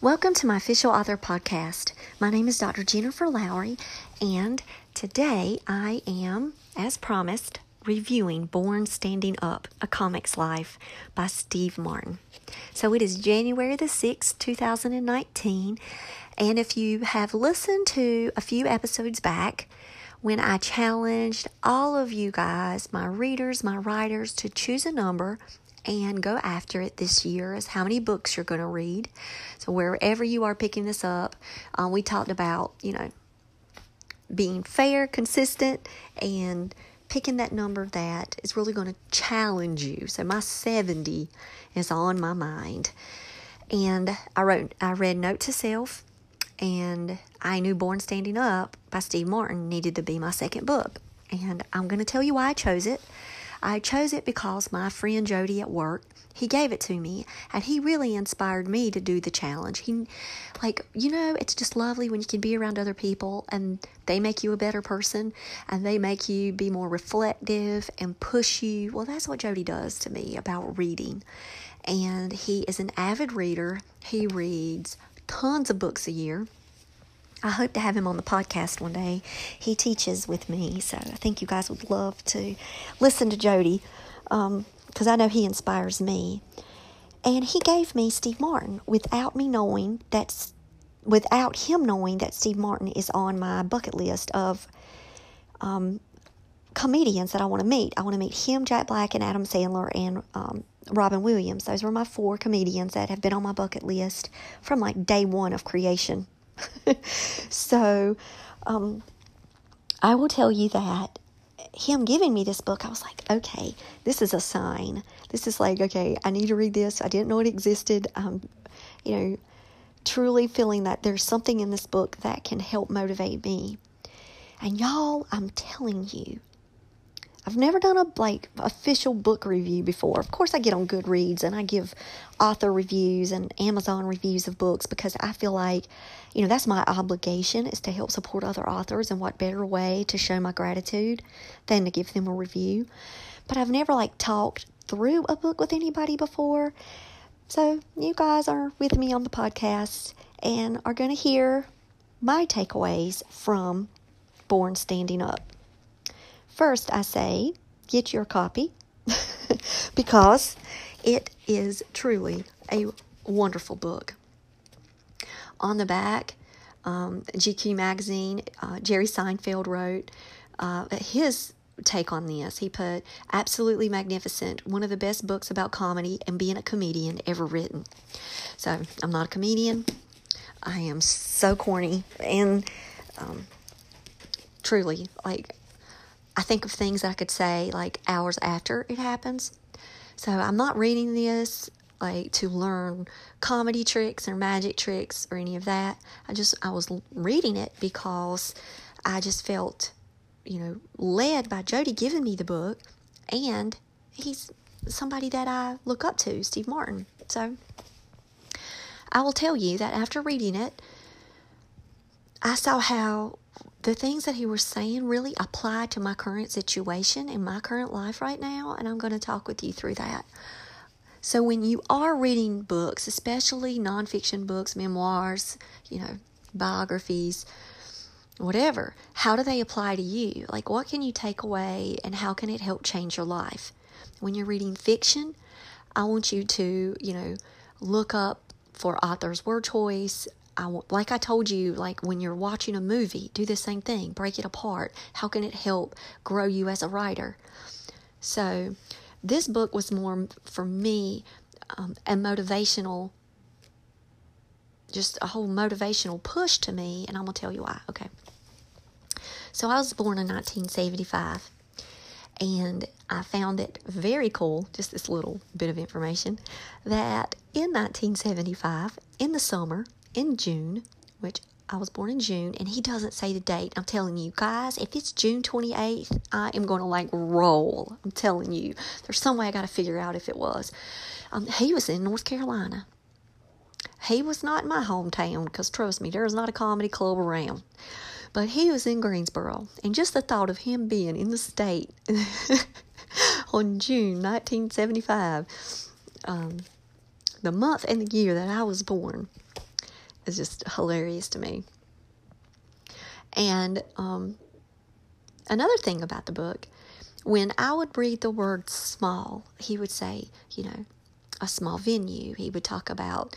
Welcome to my official author podcast. My name is Dr. Jennifer Lowry, and today I am, as promised, reviewing Born Standing Up A Comic's Life by Steve Martin. So it is January the 6th, 2019, and if you have listened to a few episodes back, when I challenged all of you guys, my readers, my writers, to choose a number and go after it this year is how many books you're going to read. So, wherever you are picking this up, um, we talked about, you know, being fair, consistent, and picking that number that is really going to challenge you. So, my 70 is on my mind. And I wrote, I read Note to Self, and I knew Born Standing Up by Steve Martin needed to be my second book. And I'm going to tell you why I chose it. I chose it because my friend Jody at work, he gave it to me and he really inspired me to do the challenge. He like, you know, it's just lovely when you can be around other people and they make you a better person and they make you be more reflective and push you. Well, that's what Jody does to me about reading. And he is an avid reader. He reads tons of books a year. I hope to have him on the podcast one day. He teaches with me, so I think you guys would love to listen to Jody because um, I know he inspires me. And he gave me Steve Martin without me knowing that's without him knowing that Steve Martin is on my bucket list of um, comedians that I want to meet. I want to meet him, Jack Black, and Adam Sandler, and um, Robin Williams. Those were my four comedians that have been on my bucket list from like day one of creation. so um, I will tell you that him giving me this book, I was like, okay, this is a sign. This is like, okay, I need to read this. I didn't know it existed. Um, you know, truly feeling that there's something in this book that can help motivate me. And y'all, I'm telling you, I've never done a like official book review before. Of course, I get on Goodreads and I give author reviews and Amazon reviews of books because I feel like, you know, that's my obligation is to help support other authors. And what better way to show my gratitude than to give them a review? But I've never like talked through a book with anybody before. So you guys are with me on the podcast and are going to hear my takeaways from Born Standing Up. First, I say get your copy because it is truly a wonderful book. On the back, um, GQ magazine, uh, Jerry Seinfeld wrote uh, his take on this. He put absolutely magnificent, one of the best books about comedy and being a comedian ever written. So I'm not a comedian. I am so corny and um, truly like I think of things that I could say like hours after it happens. So I'm not reading this like to learn comedy tricks or magic tricks or any of that. I just I was reading it because I just felt, you know, led by Jody giving me the book and he's somebody that I look up to, Steve Martin. So I will tell you that after reading it, I saw how the things that he was saying really apply to my current situation in my current life right now, and I'm going to talk with you through that. So, when you are reading books, especially nonfiction books, memoirs, you know, biographies, whatever, how do they apply to you? Like, what can you take away, and how can it help change your life? When you're reading fiction, I want you to, you know, look up for author's word choice, I, like I told you, like when you're watching a movie, do the same thing, break it apart. How can it help grow you as a writer? So, this book was more for me um, a motivational, just a whole motivational push to me, and I'm gonna tell you why. Okay. So I was born in 1975, and I found it very cool, just this little bit of information, that in 1975, in the summer, in June, which I was born in June, and he doesn't say the date. I'm telling you guys, if it's June 28th, I am going to like roll. I'm telling you, there's some way I got to figure out if it was. Um, he was in North Carolina. He was not in my hometown because trust me, there's not a comedy club around. But he was in Greensboro, and just the thought of him being in the state on June 1975, um, the month and the year that I was born, is just hilarious to me. And um, another thing about the book, when I would read the word small, he would say, you know, a small venue. He would talk about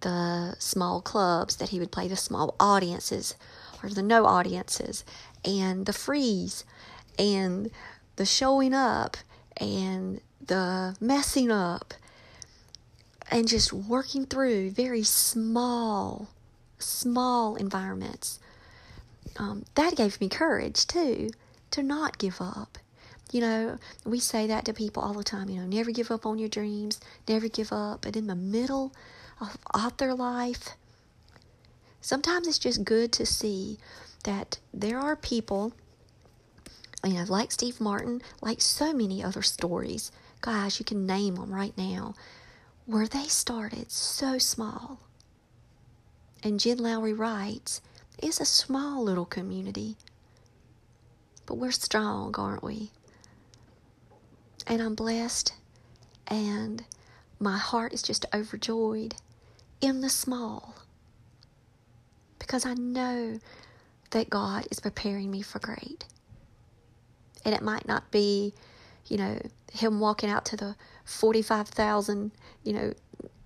the small clubs that he would play, the small audiences or the no audiences, and the freeze, and the showing up, and the messing up, and just working through very small, small environments. Um, that gave me courage too to not give up. You know, we say that to people all the time, you know, never give up on your dreams, never give up. But in the middle of, their life, sometimes it's just good to see that there are people, you know, like Steve Martin, like so many other stories. Guys, you can name them right now, where they started so small. And Jen Lowry writes, it's a small little community, but we're strong, aren't we? And I'm blessed, and my heart is just overjoyed in the small because I know that God is preparing me for great. And it might not be, you know, him walking out to the 45,000, you know,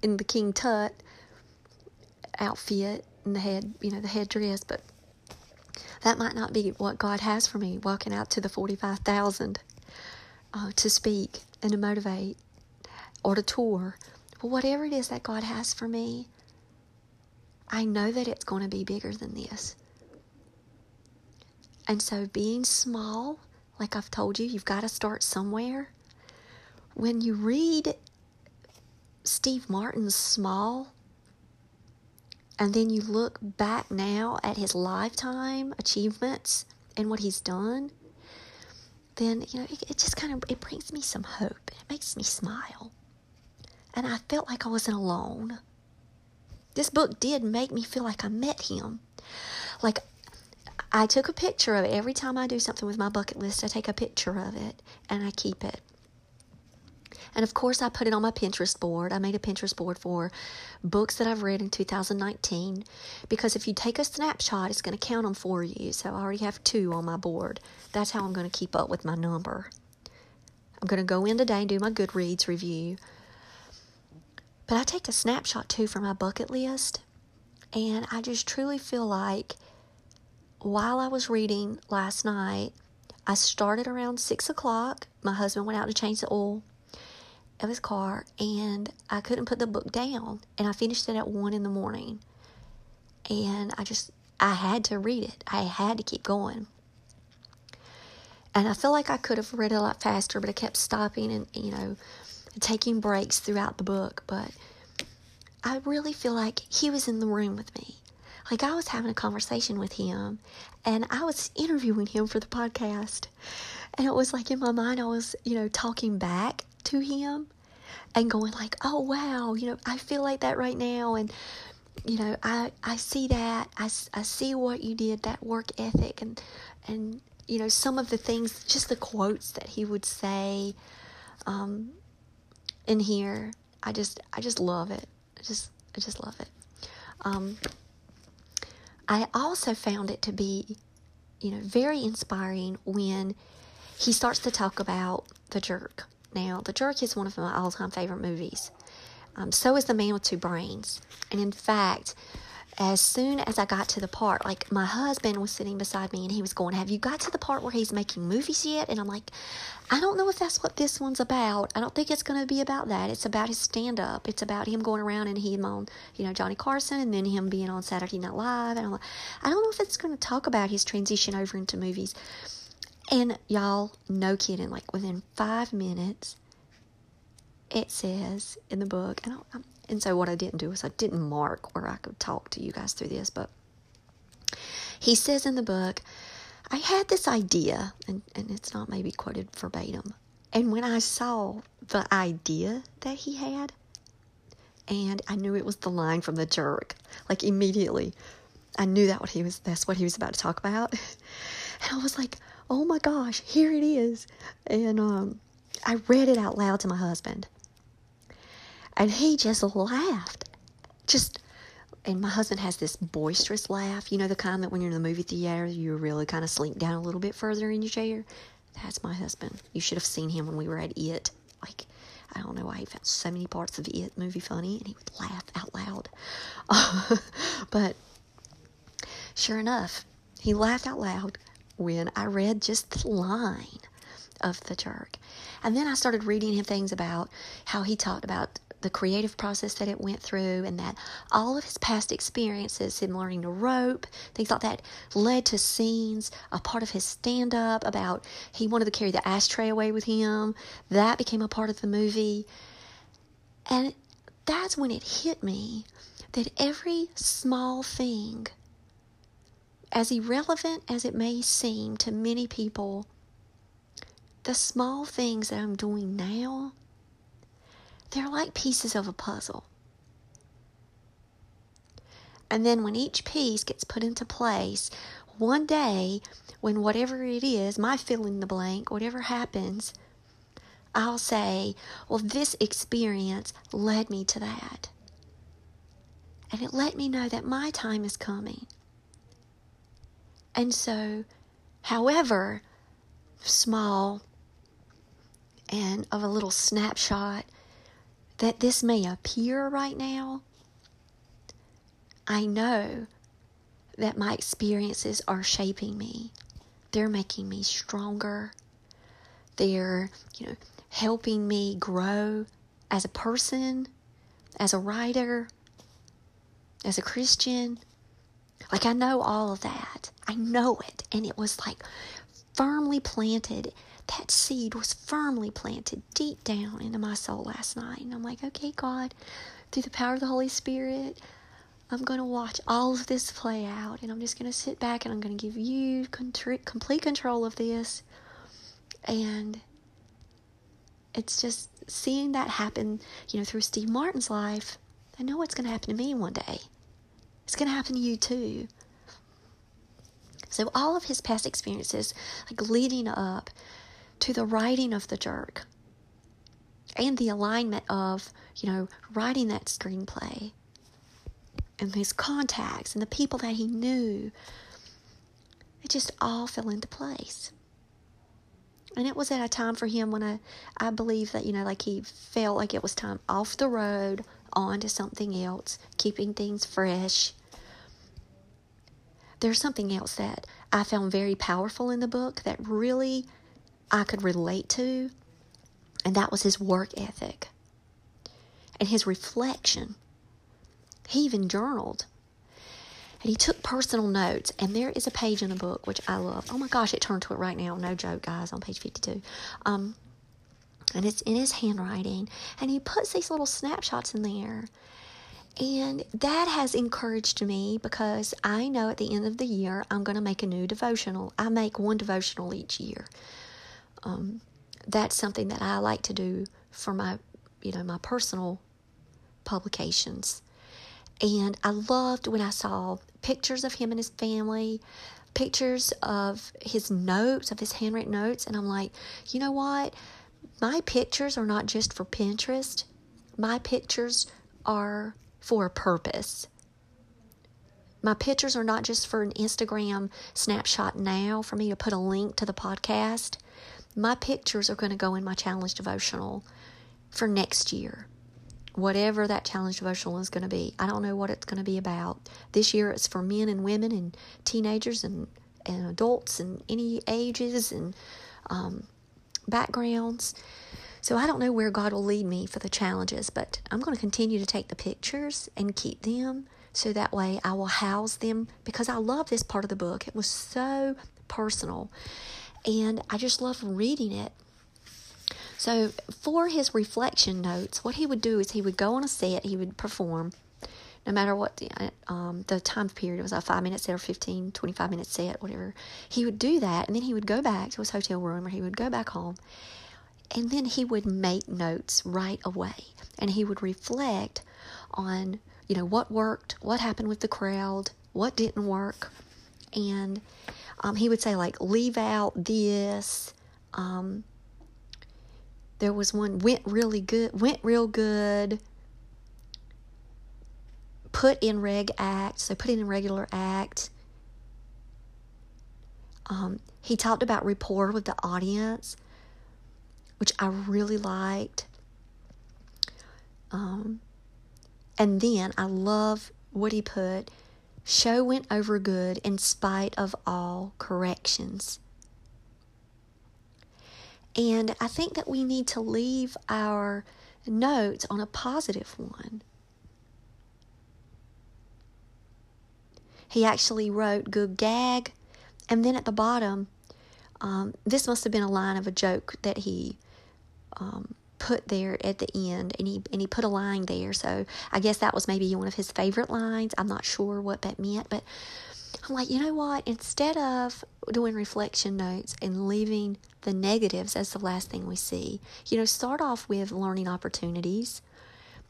in the King Tut outfit and the head, you know, the headdress, but that might not be what God has for me, walking out to the 45,000 uh, to speak and to motivate or to tour. But whatever it is that God has for me, I know that it's going to be bigger than this. And so, being small, like I've told you, you've got to start somewhere. When you read Steve Martin's Small, and then you look back now at his lifetime achievements and what he's done, then you know it, it just kind of it brings me some hope. It makes me smile, and I felt like I wasn't alone. This book did make me feel like I met him. Like I took a picture of it. Every time I do something with my bucket list, I take a picture of it and I keep it. And of course, I put it on my Pinterest board. I made a Pinterest board for books that I've read in 2019 because if you take a snapshot, it's going to count them for you. So I already have two on my board. That's how I'm going to keep up with my number. I'm going to go in today and do my Goodreads review. But I take a snapshot too for my bucket list. And I just truly feel like while I was reading last night, I started around six o'clock. My husband went out to change the oil of his car and I couldn't put the book down. And I finished it at one in the morning. And I just, I had to read it. I had to keep going. And I feel like I could have read it a lot faster, but I kept stopping and, you know, taking breaks throughout the book. But I really feel like he was in the room with me. Like I was having a conversation with him and I was interviewing him for the podcast. And it was like in my mind, I was, you know, talking back to him and going like, oh, wow, you know, I feel like that right now. And, you know, I, I see that. I, I see what you did, that work ethic and, and, you know, some of the things, just the quotes that he would say um, in here. I just, I just love it. I just, I just love it. Um, I also found it to be, you know, very inspiring when he starts to talk about the jerk now, The Jerk is one of my all time favorite movies. Um, so is The Man with Two Brains. And in fact, as soon as I got to the part, like my husband was sitting beside me and he was going, Have you got to the part where he's making movies yet? And I'm like, I don't know if that's what this one's about. I don't think it's going to be about that. It's about his stand up. It's about him going around and him on, you know, Johnny Carson and then him being on Saturday Night Live. And I'm like, I don't know if it's going to talk about his transition over into movies. And y'all, no kidding, like within five minutes, it says in the book, and, I, and so what I didn't do was I didn't mark where I could talk to you guys through this, but he says in the book, I had this idea, and, and it's not maybe quoted verbatim. And when I saw the idea that he had, and I knew it was the line from the jerk, like immediately, I knew that what he was that's what he was about to talk about. And I was like, oh my gosh, here it is. And um, I read it out loud to my husband. And he just laughed. Just and my husband has this boisterous laugh. You know, the kind that when you're in the movie theater, you really kind of slink down a little bit further in your chair. That's my husband. You should have seen him when we were at It. Like, I don't know why he found so many parts of It movie funny, and he would laugh out loud. but sure enough, he laughed out loud when I read just the line of the jerk. And then I started reading him things about how he talked about the creative process that it went through and that all of his past experiences, him learning to rope, things like that, led to scenes, a part of his stand up about he wanted to carry the ashtray away with him. That became a part of the movie. And that's when it hit me that every small thing, as irrelevant as it may seem to many people, the small things that I'm doing now they're like pieces of a puzzle. And then when each piece gets put into place, one day, when whatever it is, my fill in the blank, whatever happens, I'll say, well, this experience led me to that. And it let me know that my time is coming. And so, however small and of a little snapshot that this may appear right now, I know that my experiences are shaping me. They're making me stronger. They're, you know, helping me grow as a person, as a writer, as a Christian. Like, I know all of that. I know it. And it was like firmly planted that seed was firmly planted deep down into my soul last night. And I'm like, okay, God, through the power of the Holy Spirit, I'm going to watch all of this play out. And I'm just going to sit back and I'm going to give you complete control of this. And it's just seeing that happen, you know, through Steve Martin's life. I know what's going to happen to me one day. It's going to happen to you too. So all of his past experiences, like leading up to the writing of the jerk and the alignment of, you know, writing that screenplay and his contacts and the people that he knew. It just all fell into place. And it was at a time for him when I, I believe that, you know, like he felt like it was time off the road, on to something else, keeping things fresh. There's something else that I found very powerful in the book that really I could relate to, and that was his work ethic and his reflection. He even journaled. And he took personal notes. And there is a page in the book which I love. Oh my gosh, it turned to it right now. No joke, guys, on page 52. Um, and it's in his handwriting. And he puts these little snapshots in there. And that has encouraged me because I know at the end of the year I'm going to make a new devotional. I make one devotional each year um, that's something that I like to do for my, you know, my personal publications. And I loved when I saw pictures of him and his family, pictures of his notes, of his handwritten notes, and I'm like, you know what? My pictures are not just for Pinterest. My pictures are for a purpose. My pictures are not just for an Instagram snapshot now for me to put a link to the podcast my pictures are going to go in my challenge devotional for next year. Whatever that challenge devotional is going to be. I don't know what it's going to be about. This year it's for men and women and teenagers and, and adults and any ages and um, backgrounds. So I don't know where God will lead me for the challenges, but I'm going to continue to take the pictures and keep them so that way I will house them because I love this part of the book. It was so personal and I just love reading it. So, for his reflection notes, what he would do is he would go on a set, he would perform, no matter what the, um, the time period it was a five minute set or 15, 25 minute set, whatever. He would do that, and then he would go back to his hotel room or he would go back home, and then he would make notes right away. And he would reflect on, you know, what worked, what happened with the crowd, what didn't work, and um, he would say like leave out this um, there was one went really good went real good put in reg act, so put in regular act. Um, he talked about rapport with the audience, which I really liked. Um, and then I love what he put show went over good in spite of all corrections. And I think that we need to leave our notes on a positive one. He actually wrote good gag, and then at the bottom, um, this must have been a line of a joke that he um, put there at the end, and he and he put a line there. So I guess that was maybe one of his favorite lines. I'm not sure what that meant, but I'm like, you know what? Instead of doing reflection notes and leaving the negatives as the last thing we see, you know, start off with learning opportunities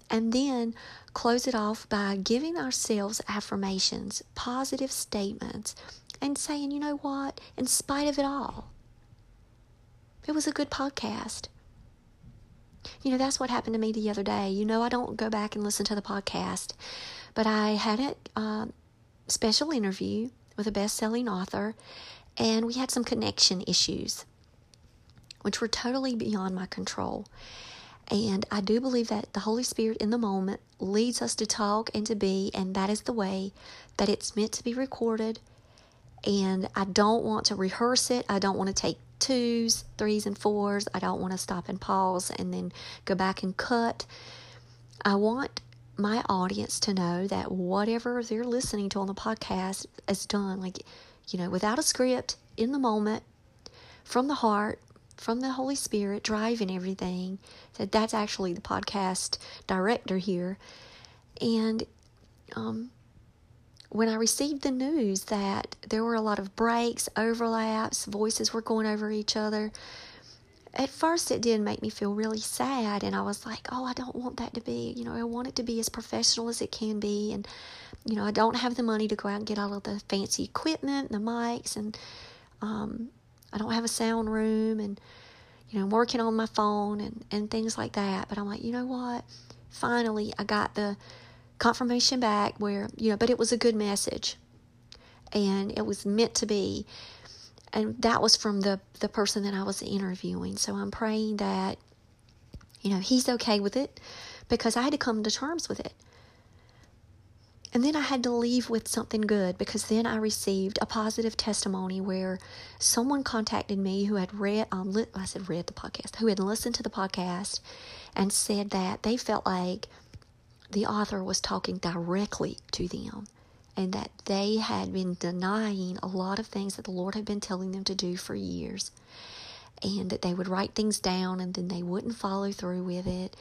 and then close it off by giving ourselves affirmations, positive statements, and saying, you know what? In spite of it all, it was a good podcast. You know, that's what happened to me the other day. You know, I don't go back and listen to the podcast, but I had a uh, special interview with a best selling author, and we had some connection issues, which were totally beyond my control. And I do believe that the Holy Spirit in the moment leads us to talk and to be, and that is the way that it's meant to be recorded. And I don't want to rehearse it. I don't want to take twos, threes, and fours. I don't want to stop and pause and then go back and cut. I want my audience to know that whatever they're listening to on the podcast is done, like, you know, without a script, in the moment, from the heart, from the Holy Spirit driving everything. That that's actually the podcast director here. And um, when I received the news that there were a lot of breaks, overlaps, voices were going over each other, at first it did make me feel really sad and i was like oh i don't want that to be you know i want it to be as professional as it can be and you know i don't have the money to go out and get all of the fancy equipment and the mics and um, i don't have a sound room and you know i'm working on my phone and, and things like that. But i'm like you know what? Finally i got the confirmation back where you know but it was a good message and it was meant to be and that was from the the person that I was interviewing. So I'm praying that you know he's okay with it because I had to come to terms with it. And then I had to leave with something good because then I received a positive testimony where someone contacted me who had read, um, I said read the podcast, who had listened to the podcast and said that they felt like the author was talking directly to them and that they had been denying a lot of things that the Lord had been telling them to do for years. And that they would write things down and then they wouldn't follow through with it.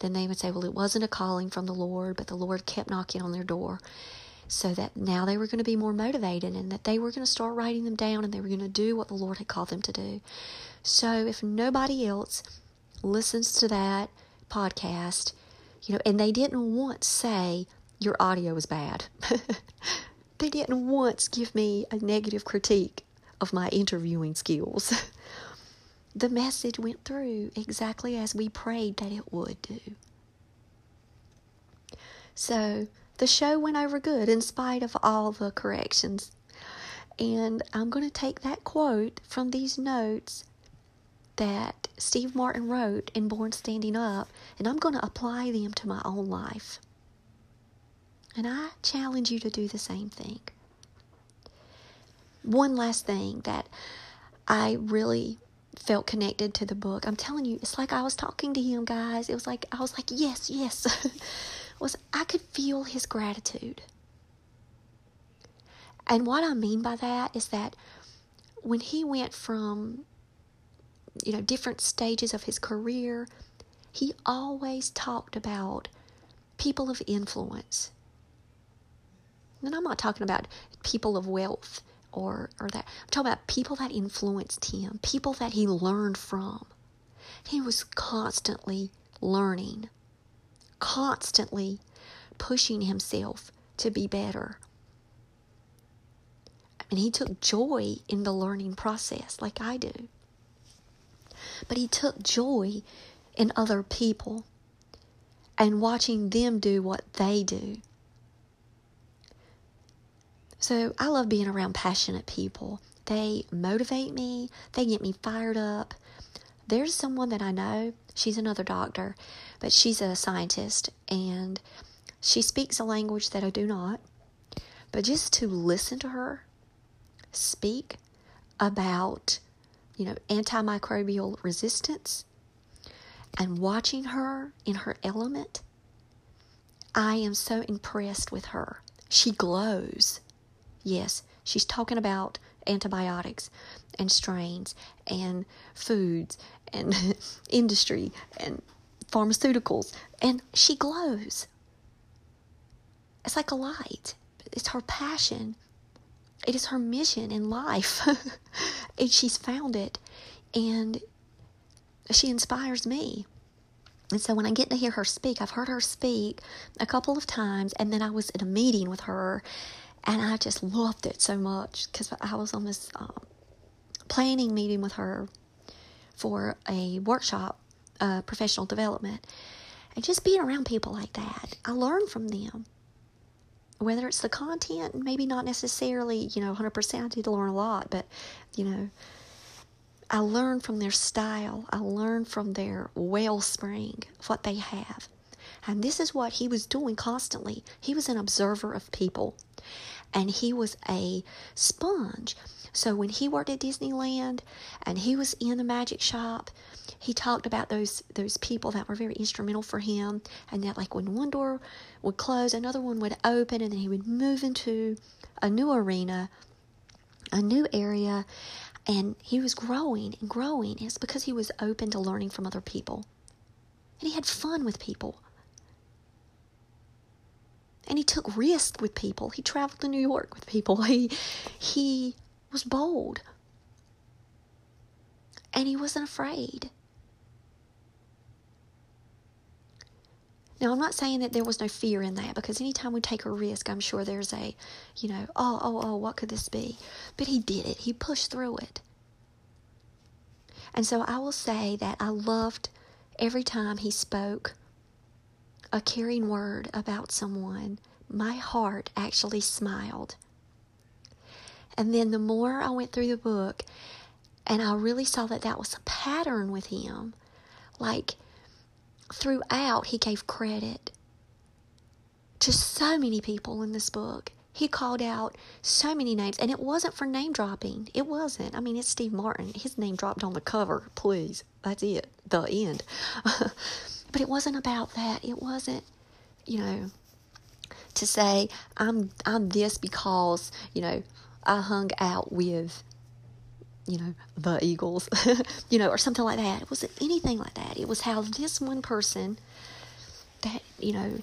Then they would say, Well, it wasn't a calling from the Lord, but the Lord kept knocking on their door. So that now they were going to be more motivated and that they were going to start writing them down and they were going to do what the Lord had called them to do. So if nobody else listens to that podcast, you know, and they didn't once say, your audio is bad. they didn't once give me a negative critique of my interviewing skills. the message went through exactly as we prayed that it would do. So the show went over good in spite of all the corrections. And I'm going to take that quote from these notes that Steve Martin wrote in Born Standing Up, and I'm going to apply them to my own life. And I challenge you to do the same thing. One last thing that I really felt connected to the book. I'm telling you, it's like I was talking to him, guys. It was like I was like, yes, yes. was I could feel his gratitude. And what I mean by that is that when he went from you know different stages of his career, he always talked about people of influence and I'm not talking about people of wealth or, or that. I'm talking about people that influenced him, people that he learned from. He was constantly learning, constantly pushing himself to be better. And he took joy in the learning process, like I do. But he took joy in other people and watching them do what they do So I love being around passionate people. They motivate me, they get me fired up. There's someone that I know, she's another doctor, but she's a scientist and she speaks a language that I do not. But just to listen to her speak about, you know, antimicrobial resistance and watching her in her element, I am so impressed with her. She glows. Yes, she's talking about antibiotics and strains and foods and industry and pharmaceuticals, and she glows. It's like a light. It's her passion. It is her mission in life. and she's found it. And she inspires me. And so when I get to hear her speak, I've heard her speak a couple of times, and then I was in a meeting with her, and I just loved it so much because I was on this um, planning meeting with her for a workshop, uh, professional development, and just being around people like that, I learn from them. Whether it's the content, maybe not necessarily, you know, 100%, I did learn a lot, but, you know, I learn from their style. I learn from their wellspring, what they have. And this is what he was doing constantly. He was an observer of people, and he was a sponge. So when he worked at Disneyland and he was in the magic shop, he talked about those those people that were very instrumental for him, and that like when one door would close, another one would open, and then he would move into a new arena, a new area, and he was growing and growing. It's because he was open to learning from other people. And he had fun with people. And he took risks with people. He traveled to New York with people. He he was bold. And he wasn't afraid. Now, I'm not saying that there was no fear in that because anytime we take a risk, I'm sure there's a, you know, oh, oh, oh, what could this be? But he did it, he pushed through it. And so I will say that I loved every time he spoke a caring word about someone, my heart actually smiled. And then the more I went through the book, and I really saw that that was a pattern with him, like, throughout, he gave credit to so many people in this book. He called out so many names, and it wasn't for name dropping. It wasn't. I mean, it's Steve Martin. His name dropped on the cover. Please, that's it. The end. but it wasn't about that. It wasn't, you know, to say I'm I'm this because you know I hung out with you know, the Eagles, you know, or something like that. It wasn't anything like that. It was how this one person that, you know,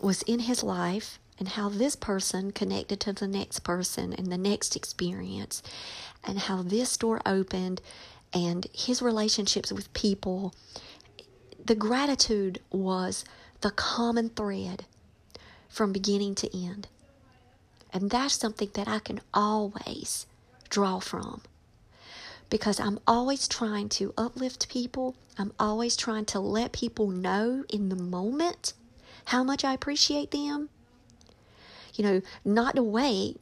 was in his life and how this person connected to the next person and the next experience and how this door opened and his relationships with people. The gratitude was the common thread from beginning to end. And that's something that I can always draw from because I'm always trying to uplift people. I'm always trying to let people know in the moment how much I appreciate them. You know, not to wait,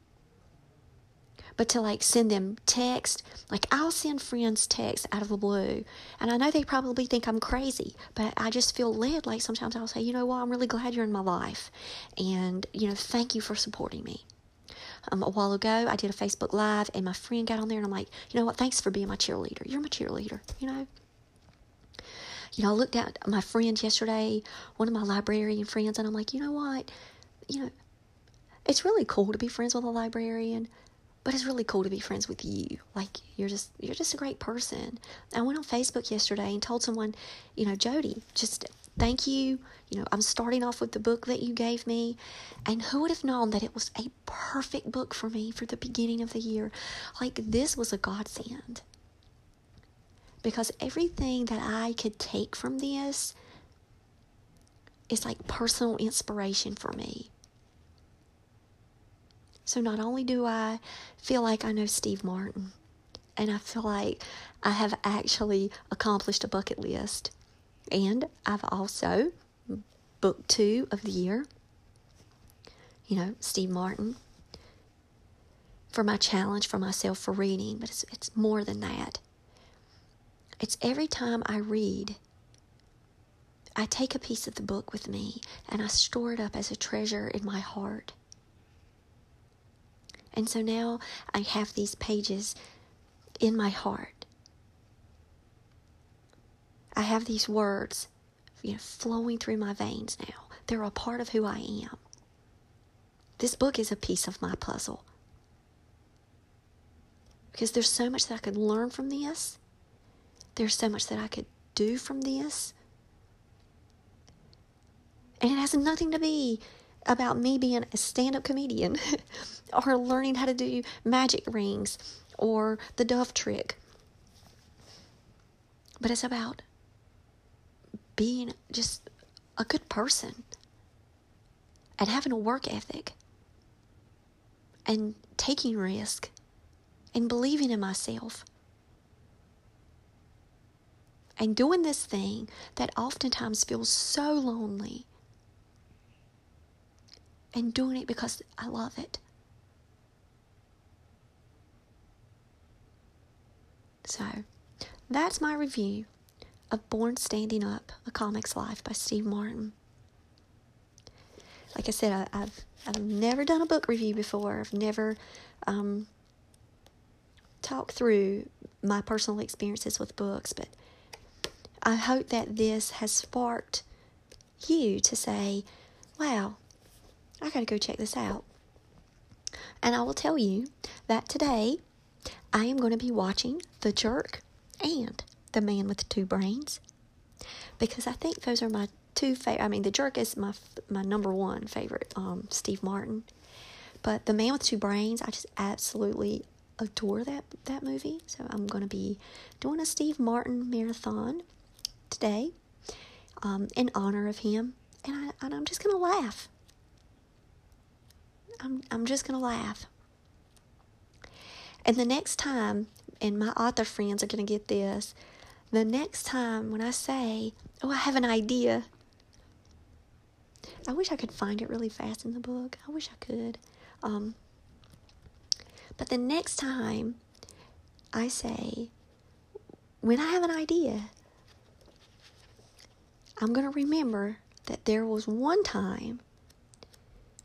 but to like send them text. Like I'll send friends text out of the blue. And I know they probably think I'm crazy, but I just feel led. Like sometimes I'll say, you know what, I'm really glad you're in my life. And, you know, thank you for supporting me um, a while ago. I did a Facebook Live, and my friend got on there, and I'm like, you know what? Thanks for being my cheerleader. You're my cheerleader, you know? You know, I looked at my friend yesterday, one of my librarian friends, and I'm like, you know what? You know, it's really cool to be friends with a librarian, but it's really cool to be friends with you. Like you're just you're just a great person. I went on Facebook yesterday and told someone, you know, Jody, just Thank you. You know, I'm starting off with the book that you gave me. And who would have known that it was a perfect book for me for the beginning of the year? Like, this was a godsend. Because everything that I could take from this is like personal inspiration for me. So not only do I feel like I know Steve Martin, and I feel like I have actually accomplished a bucket list and I've also, book two of the year, you know, Steve Martin, for my challenge for myself for reading, but it's, it's more than that. It's every time I read, I take a piece of the book with me and I store it up as a treasure in my heart. And so now I have these pages in my heart. I have these words, you know, flowing through my veins now. They're a part of who I am. This book is a piece of my puzzle. Because there's so much that I could learn from this. There's so much that I could do from this. And it has nothing to be about me being a stand up comedian or learning how to do magic rings or the dove trick. But it's about being just a good person and having a work ethic and taking risk and believing in myself and doing this thing that oftentimes feels so lonely and doing it because I love it. So, that's my review of Born Standing Up, A Comic's Life by Steve Martin. Like I said, I, have I've never done a book review before. I've never um, talked through my personal experiences with books, but I hope that this has sparked you to say, wow, I gotta go check this out. And I will tell you that today I am going to be watching The Jerk and The Man with Two Brains because I think those are my two favorite. I mean, The Jerk is my my number one favorite, um, Steve Martin. But The Man with Two Brains, I just absolutely adore that that movie. So I'm going to be doing a Steve Martin marathon today um, in honor of him, and, I, and I'm just going to laugh. I'm, I'm just going to laugh. And the next time, and my author friends are going to get this, the next time when I say, Oh, I have an idea, I wish I could find it really fast in the book. I wish I could. Um, but the next time I say, when I have an idea, I'm going to remember that there was one time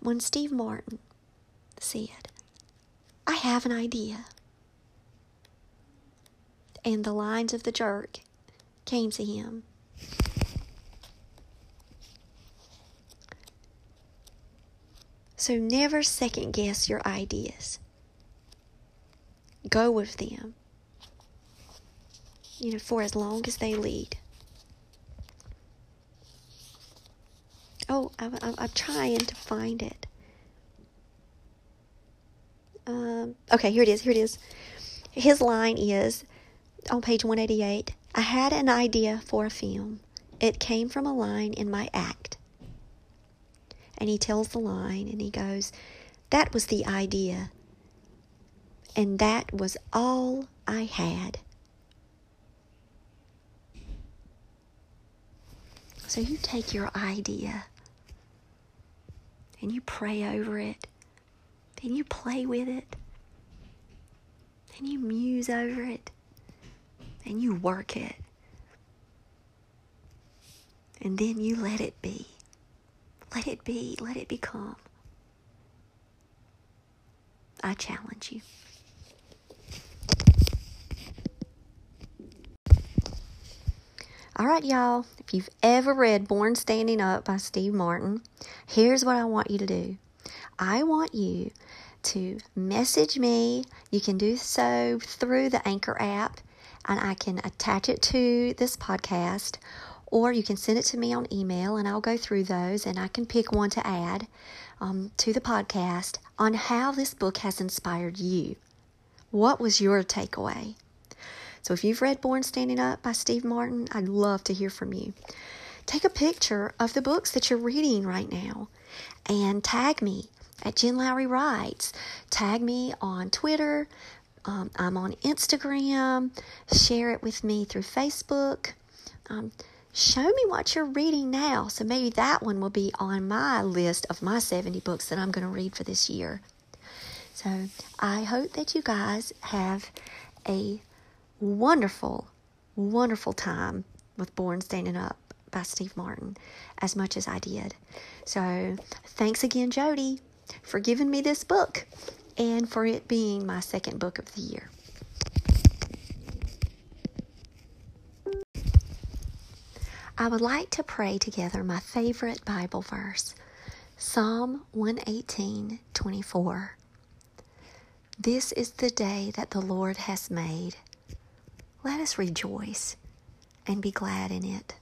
when Steve Martin said, I have an idea. And the lines of the jerk came to him. So never second guess your ideas. Go with them. You know, for as long as they lead. Oh, I'm, I'm, trying to find it. Um, okay, here it is. Here it is. His line is on page 188 I had an idea for a film. It came from a line in my act. And he tells the line and he goes, That was the idea. And that was all I had. So you take your idea and you pray over it, and you play with it, and you muse over it, and you work it, and then you let it be. Let it be, let it become. I challenge you. All right, y'all. If you've ever read Born Standing Up by Steve Martin, here's what I want you to do. I want you to message me. You can do so through the Anchor app, and I can attach it to this podcast, or you can send it to me on email, and I'll go through those and I can pick one to add um, to the podcast on how this book has inspired you. What was your takeaway? So if you've read Born Standing Up by Steve Martin, I'd love to hear from you. Take a picture of the books that you're reading right now and tag me at Jen Lowry Writes. Tag me on Twitter. Um, I'm on Instagram. Share it with me through Facebook. Um, show me what you're reading now. So maybe that one will be on my list of my 70 books that I'm going to read for this year. So So I hope that you guys have a wonderful, wonderful time with Born Standing Up by Steve Martin as much as I did. So thanks again, Jody, for giving me this book and for it being my second book of the year. I would like to pray together my favorite Bible verse, Psalm 118 24. This is the day that the Lord has made. Let us rejoice and be glad in it.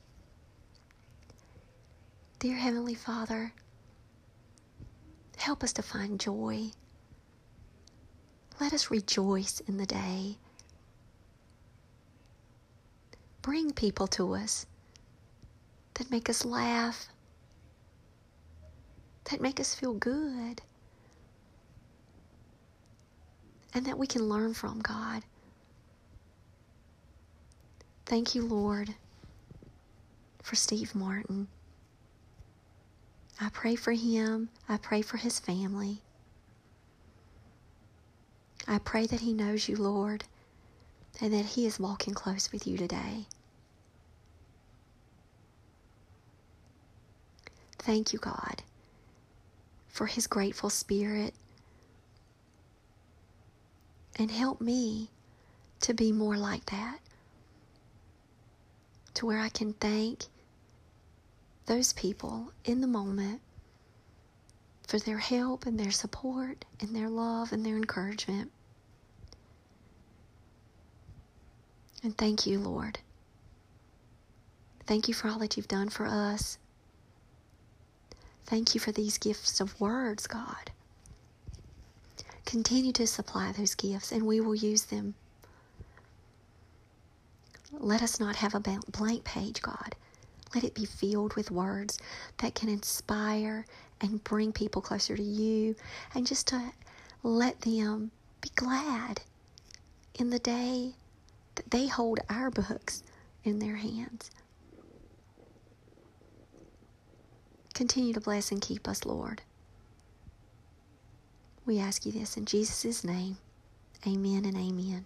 Dear Heavenly Father, help us to find joy. Let us rejoice in the day. Bring people to us that make us laugh, that make us feel good, and that we can learn from God. Thank you, Lord, for Steve Martin. I pray for him. I pray for his family. I pray that he knows you, Lord, and that he is walking close with you today. Thank you, God, for his grateful spirit. And help me to be more like that, to where I can thank those people in the moment for their help and their support and their love and their encouragement. And thank you, Lord. Thank you for all that you've done for us. Thank you for these gifts of words, God. Continue to supply those gifts, and we will use them. Let us not have a blank page, God. Let it be filled with words that can inspire and bring people closer to you, and just to let them be glad in the day that they hold our books in their hands. Continue to bless and keep us, Lord. We ask you this in Jesus' name. Amen and amen.